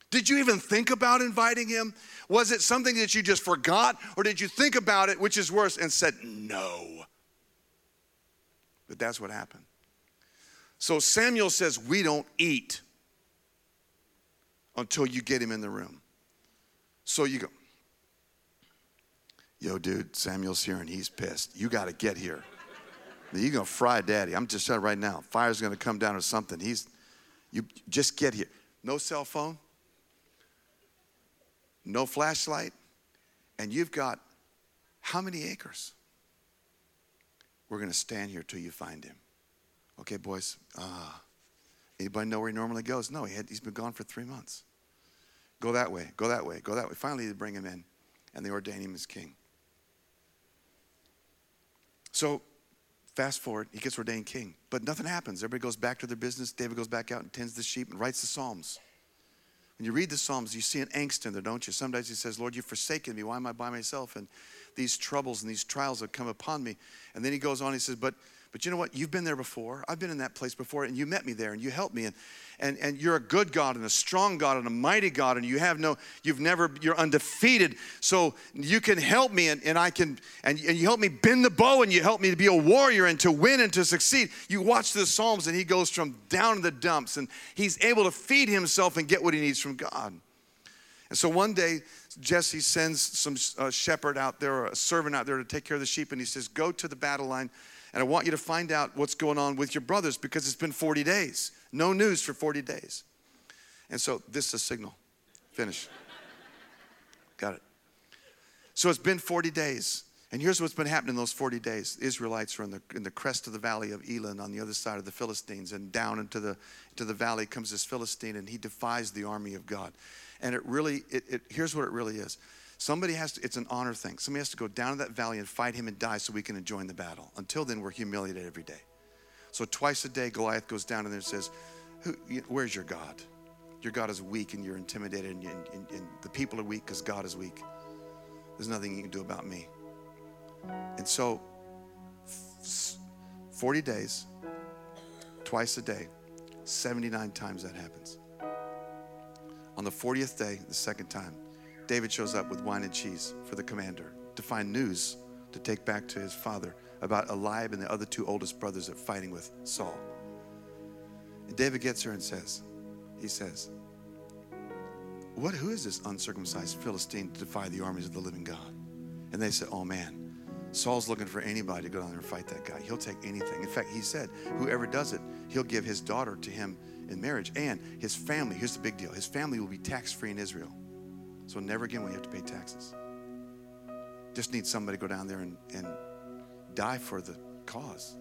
Did you even think about inviting him? Was it something that you just forgot, or did you think about it, which is worse, and said no? But that's what happened. So Samuel says, We don't eat until you get him in the room. So you go, Yo, dude, Samuel's here and he's pissed. You got to get here. You're gonna fry daddy. I'm just telling right now. Fire's gonna come down or something. He's you just get here. No cell phone, no flashlight, and you've got how many acres? We're gonna stand here till you find him. Okay, boys. Uh, anybody know where he normally goes? No, he had, he's been gone for three months. Go that way, go that way, go that way. Finally, they bring him in, and they ordain him as king. So Fast forward, he gets ordained king, but nothing happens. Everybody goes back to their business. David goes back out and tends the sheep and writes the Psalms. When you read the Psalms, you see an angst in there, don't you? Sometimes he says, Lord, you've forsaken me. Why am I by myself? And these troubles and these trials have come upon me. And then he goes on, he says, But But you know what? You've been there before. I've been in that place before, and you met me there, and you helped me. And, and, and you're a good God and a strong God and a mighty God, and you have no, you've never, you're undefeated. So you can help me, and, and I can, and, and you help me bend the bow, and you help me to be a warrior and to win and to succeed. You watch the Psalms, and he goes from down in the dumps, and he's able to feed himself and get what he needs from God. And so one day, Jesse sends some uh, shepherd out there, or a servant out there to take care of the sheep, and he says, Go to the battle line and I want you to find out what's going on with your brothers because it's been 40 days. No news for 40 days. And so this is a signal. Finish. Got it. So it's been 40 days. And here's what's been happening in those 40 days. The Israelites are in the, in the crest of the valley of Elah on the other side of the Philistines. And down into the, into the valley comes this Philistine, and he defies the army of God. And it really, it, it, here's what it really is Somebody has to, it's an honor thing. Somebody has to go down to that valley and fight him and die so we can join the battle. Until then, we're humiliated every day. So twice a day, Goliath goes down and says, Where's your God? Your God is weak and you're intimidated, and, and, and the people are weak because God is weak. There's nothing you can do about me. And so, 40 days, twice a day, 79 times that happens. On the 40th day, the second time, David shows up with wine and cheese for the commander to find news to take back to his father about Eliab and the other two oldest brothers that are fighting with Saul. And David gets her and says, he says, what, who is this uncircumcised Philistine to defy the armies of the living God? And they said, oh man, Saul's looking for anybody to go down there and fight that guy. He'll take anything. In fact, he said, whoever does it, he'll give his daughter to him in marriage. And his family, here's the big deal, his family will be tax free in Israel. So never again will you have to pay taxes. Just need somebody to go down there and, and die for the cause.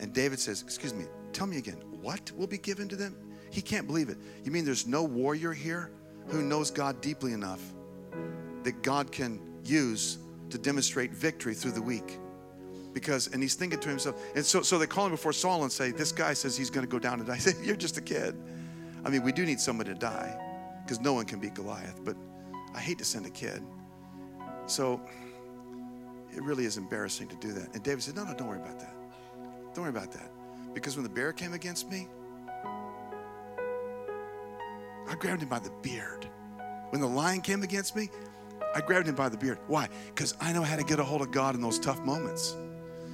And David says, Excuse me, tell me again, what will be given to them? He can't believe it. You mean there's no warrior here who knows God deeply enough that God can use to demonstrate victory through the weak? Because, and he's thinking to himself, and so, so they call him before Saul and say, This guy says he's going to go down and die. Say, You're just a kid. I mean, we do need somebody to die because no one can beat Goliath, but I hate to send a kid. So it really is embarrassing to do that. And David said, No, no, don't worry about that. Don't worry about that. Because when the bear came against me, I grabbed him by the beard. When the lion came against me, I grabbed him by the beard. Why? Because I know how to get a hold of God in those tough moments.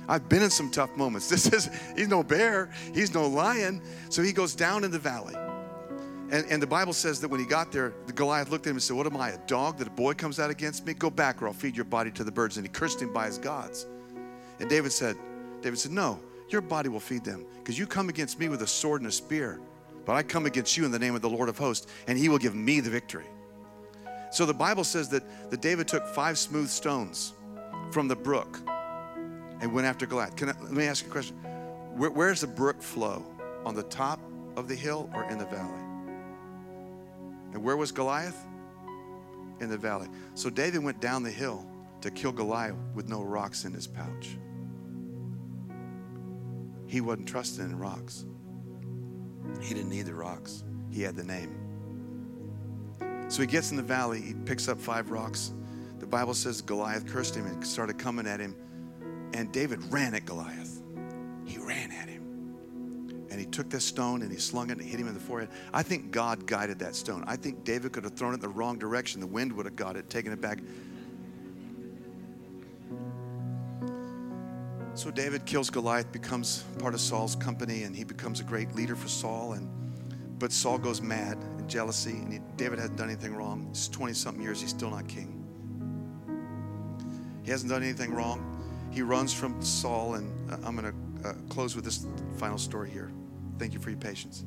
I've been in some tough moments. This is, he's no bear, he's no lion. So he goes down in the valley. And, and the Bible says that when he got there, the Goliath looked at him and said, What am I, a dog that a boy comes out against me? Go back or I'll feed your body to the birds. And he cursed him by his gods. And David said, David said, No, your body will feed them because you come against me with a sword and a spear. But I come against you in the name of the Lord of hosts, and he will give me the victory. So the Bible says that, that David took five smooth stones from the brook and went after Goliath. Can I, let me ask you a question. Where, where's the brook flow? On the top of the hill or in the valley? And where was Goliath? In the valley. So David went down the hill to kill Goliath with no rocks in his pouch. He wasn't trusting in rocks. He didn't need the rocks, he had the name. So he gets in the valley, he picks up five rocks. The Bible says Goliath cursed him and started coming at him. And David ran at Goliath. He ran at him and he took this stone and he slung it and hit him in the forehead. I think God guided that stone. I think David could have thrown it in the wrong direction. The wind would have got it, taken it back. So David kills Goliath, becomes part of Saul's company, and he becomes a great leader for Saul. And but Saul goes mad in jealousy, and he, David hasn't done anything wrong. It's 20 something years, he's still not king. He hasn't done anything wrong. He runs from Saul, and uh, I'm going to uh, close with this final story here. Thank you for your patience.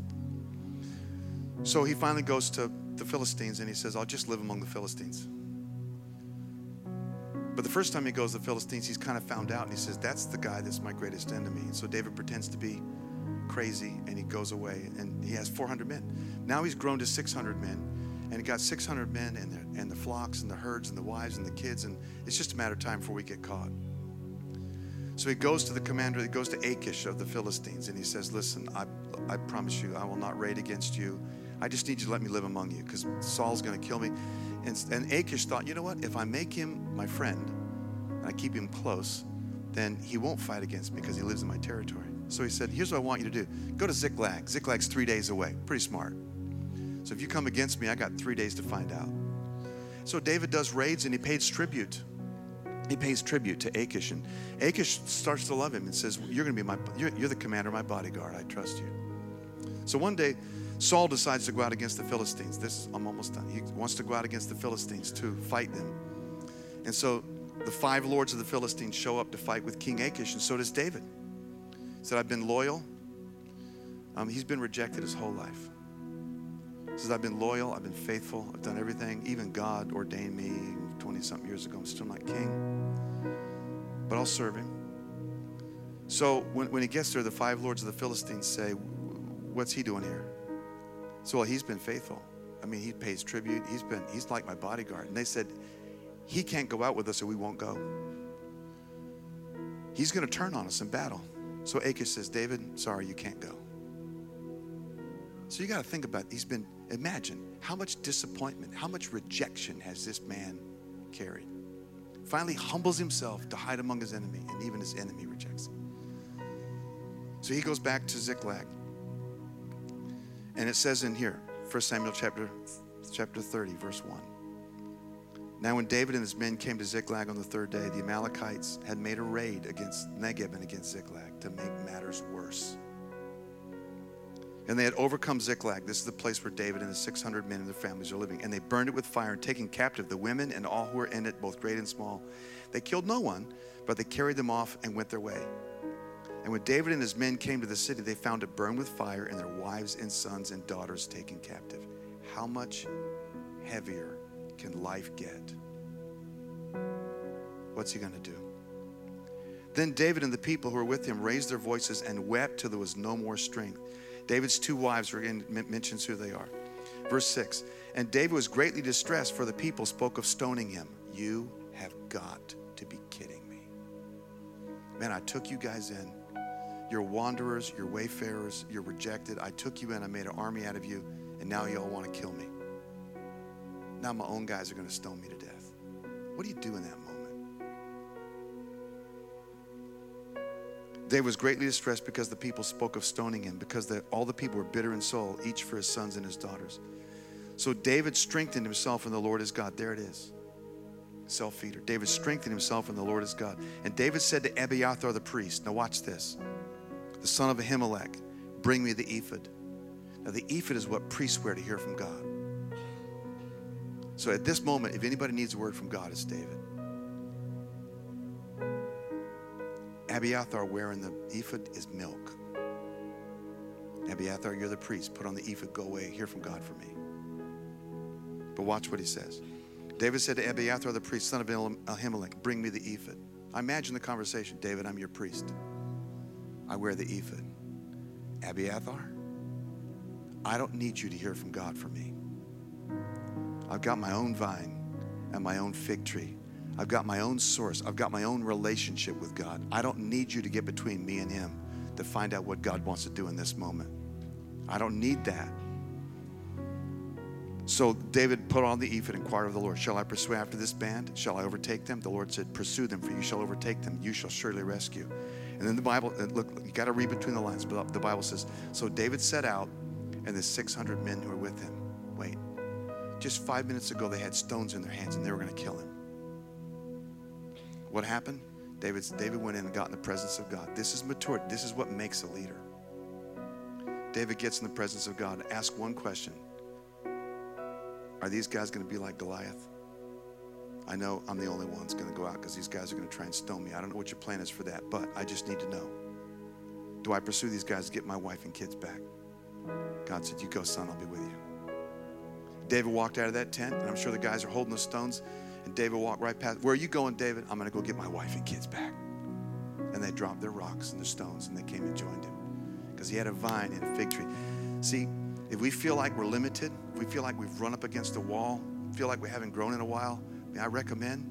So he finally goes to the Philistines and he says, I'll just live among the Philistines. But the first time he goes to the Philistines, he's kind of found out and he says, That's the guy that's my greatest enemy. And so David pretends to be crazy and he goes away and he has 400 men. Now he's grown to 600 men and he got 600 men and the, and the flocks and the herds and the wives and the kids. And it's just a matter of time before we get caught. So he goes to the commander, he goes to Achish of the Philistines, and he says, Listen, I, I promise you, I will not raid against you. I just need you to let me live among you because Saul's going to kill me. And, and Achish thought, you know what? If I make him my friend and I keep him close, then he won't fight against me because he lives in my territory. So he said, Here's what I want you to do go to Ziklag. Ziklag's three days away. Pretty smart. So if you come against me, I got three days to find out. So David does raids and he pays tribute. He pays tribute to Achish, and Achish starts to love him and says, "You're going to be my, you're, you're the commander of my bodyguard. I trust you." So one day, Saul decides to go out against the Philistines. This I'm almost done. He wants to go out against the Philistines to fight them, and so the five lords of the Philistines show up to fight with King Achish, and so does David. He said, "I've been loyal." Um, he's been rejected his whole life. He says, I've been loyal, I've been faithful, I've done everything. Even God ordained me 20 something years ago. I'm still not king, but I'll serve him. So when, when he gets there, the five lords of the Philistines say, What's he doing here? So, well, he's been faithful. I mean, he pays tribute. He's been, he's like my bodyguard. And they said, He can't go out with us or we won't go. He's going to turn on us in battle. So Achish says, David, sorry, you can't go. So you got to think about, he's been, imagine how much disappointment, how much rejection has this man carried. Finally humbles himself to hide among his enemy, and even his enemy rejects him. So he goes back to Ziklag. And it says in here, 1 Samuel chapter, chapter 30, verse 1. Now, when David and his men came to Ziklag on the third day, the Amalekites had made a raid against Negeb and against Ziklag to make matters worse. And they had overcome Ziklag. This is the place where David and the 600 men and their families are living. And they burned it with fire and taking captive the women and all who were in it, both great and small. They killed no one, but they carried them off and went their way. And when David and his men came to the city, they found it burned with fire and their wives and sons and daughters taken captive. How much heavier can life get? What's he going to do? Then David and the people who were with him raised their voices and wept till there was no more strength. David's two wives, again mentions who they are. Verse 6 And David was greatly distressed, for the people spoke of stoning him. You have got to be kidding me. Man, I took you guys in. You're wanderers, you're wayfarers, you're rejected. I took you in, I made an army out of you, and now you all want to kill me. Now my own guys are going to stone me to death. What do you do in that moment? David was greatly distressed because the people spoke of stoning him, because the, all the people were bitter in soul, each for his sons and his daughters. So David strengthened himself in the Lord his God. There it is. Self feeder. David strengthened himself in the Lord his God. And David said to Abiathar the priest, Now watch this. The son of Ahimelech, bring me the ephod. Now, the ephod is what priests wear to hear from God. So at this moment, if anybody needs a word from God, it's David. Abiathar wearing the ephod is milk. Abiathar, you're the priest. Put on the ephod, go away, hear from God for me. But watch what he says. David said to Abiathar the priest, son of Ahimelech, bring me the ephod. I imagine the conversation. David, I'm your priest. I wear the ephod. Abiathar, I don't need you to hear from God for me. I've got my own vine and my own fig tree I've got my own source. I've got my own relationship with God. I don't need you to get between me and Him to find out what God wants to do in this moment. I don't need that. So David put on the ephod and inquired of the Lord, Shall I pursue after this band? Shall I overtake them? The Lord said, Pursue them, for you shall overtake them. You shall surely rescue. And then the Bible, uh, look, you got to read between the lines, but the Bible says, So David set out, and the 600 men who were with him. Wait, just five minutes ago, they had stones in their hands and they were going to kill him. What happened? David, David went in and got in the presence of God. This is maturity. This is what makes a leader. David gets in the presence of God. And ask one question Are these guys going to be like Goliath? I know I'm the only one that's going to go out because these guys are going to try and stone me. I don't know what your plan is for that, but I just need to know. Do I pursue these guys to get my wife and kids back? God said, You go, son, I'll be with you. David walked out of that tent, and I'm sure the guys are holding the stones. And David walked right past. Where are you going, David? I'm going to go get my wife and kids back. And they dropped their rocks and their stones and they came and joined him because he had a vine and a fig tree. See, if we feel like we're limited, if we feel like we've run up against a wall, feel like we haven't grown in a while, I, I recommend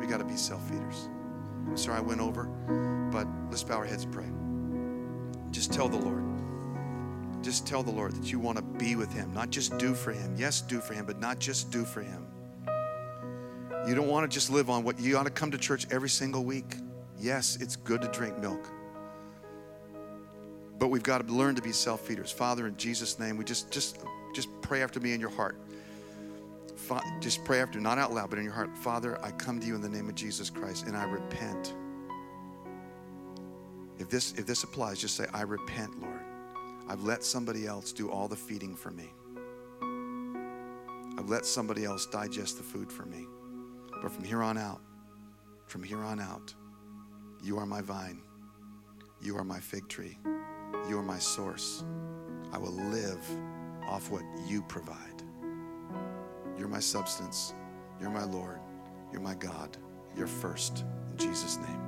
we got to be self feeders. I'm sorry I went over, but let's bow our heads and pray. Just tell the Lord. Just tell the Lord that you want to be with Him, not just do for Him. Yes, do for Him, but not just do for Him. You don't want to just live on what you ought to come to church every single week. Yes, it's good to drink milk. But we've got to learn to be self-feeders. Father, in Jesus' name, we just just just pray after me in your heart. Just pray after, not out loud, but in your heart. Father, I come to you in the name of Jesus Christ and I repent. If this if this applies, just say, I repent, Lord. I've let somebody else do all the feeding for me. I've let somebody else digest the food for me. But from here on out, from here on out, you are my vine. You are my fig tree. You are my source. I will live off what you provide. You're my substance. You're my Lord. You're my God. You're first. In Jesus' name.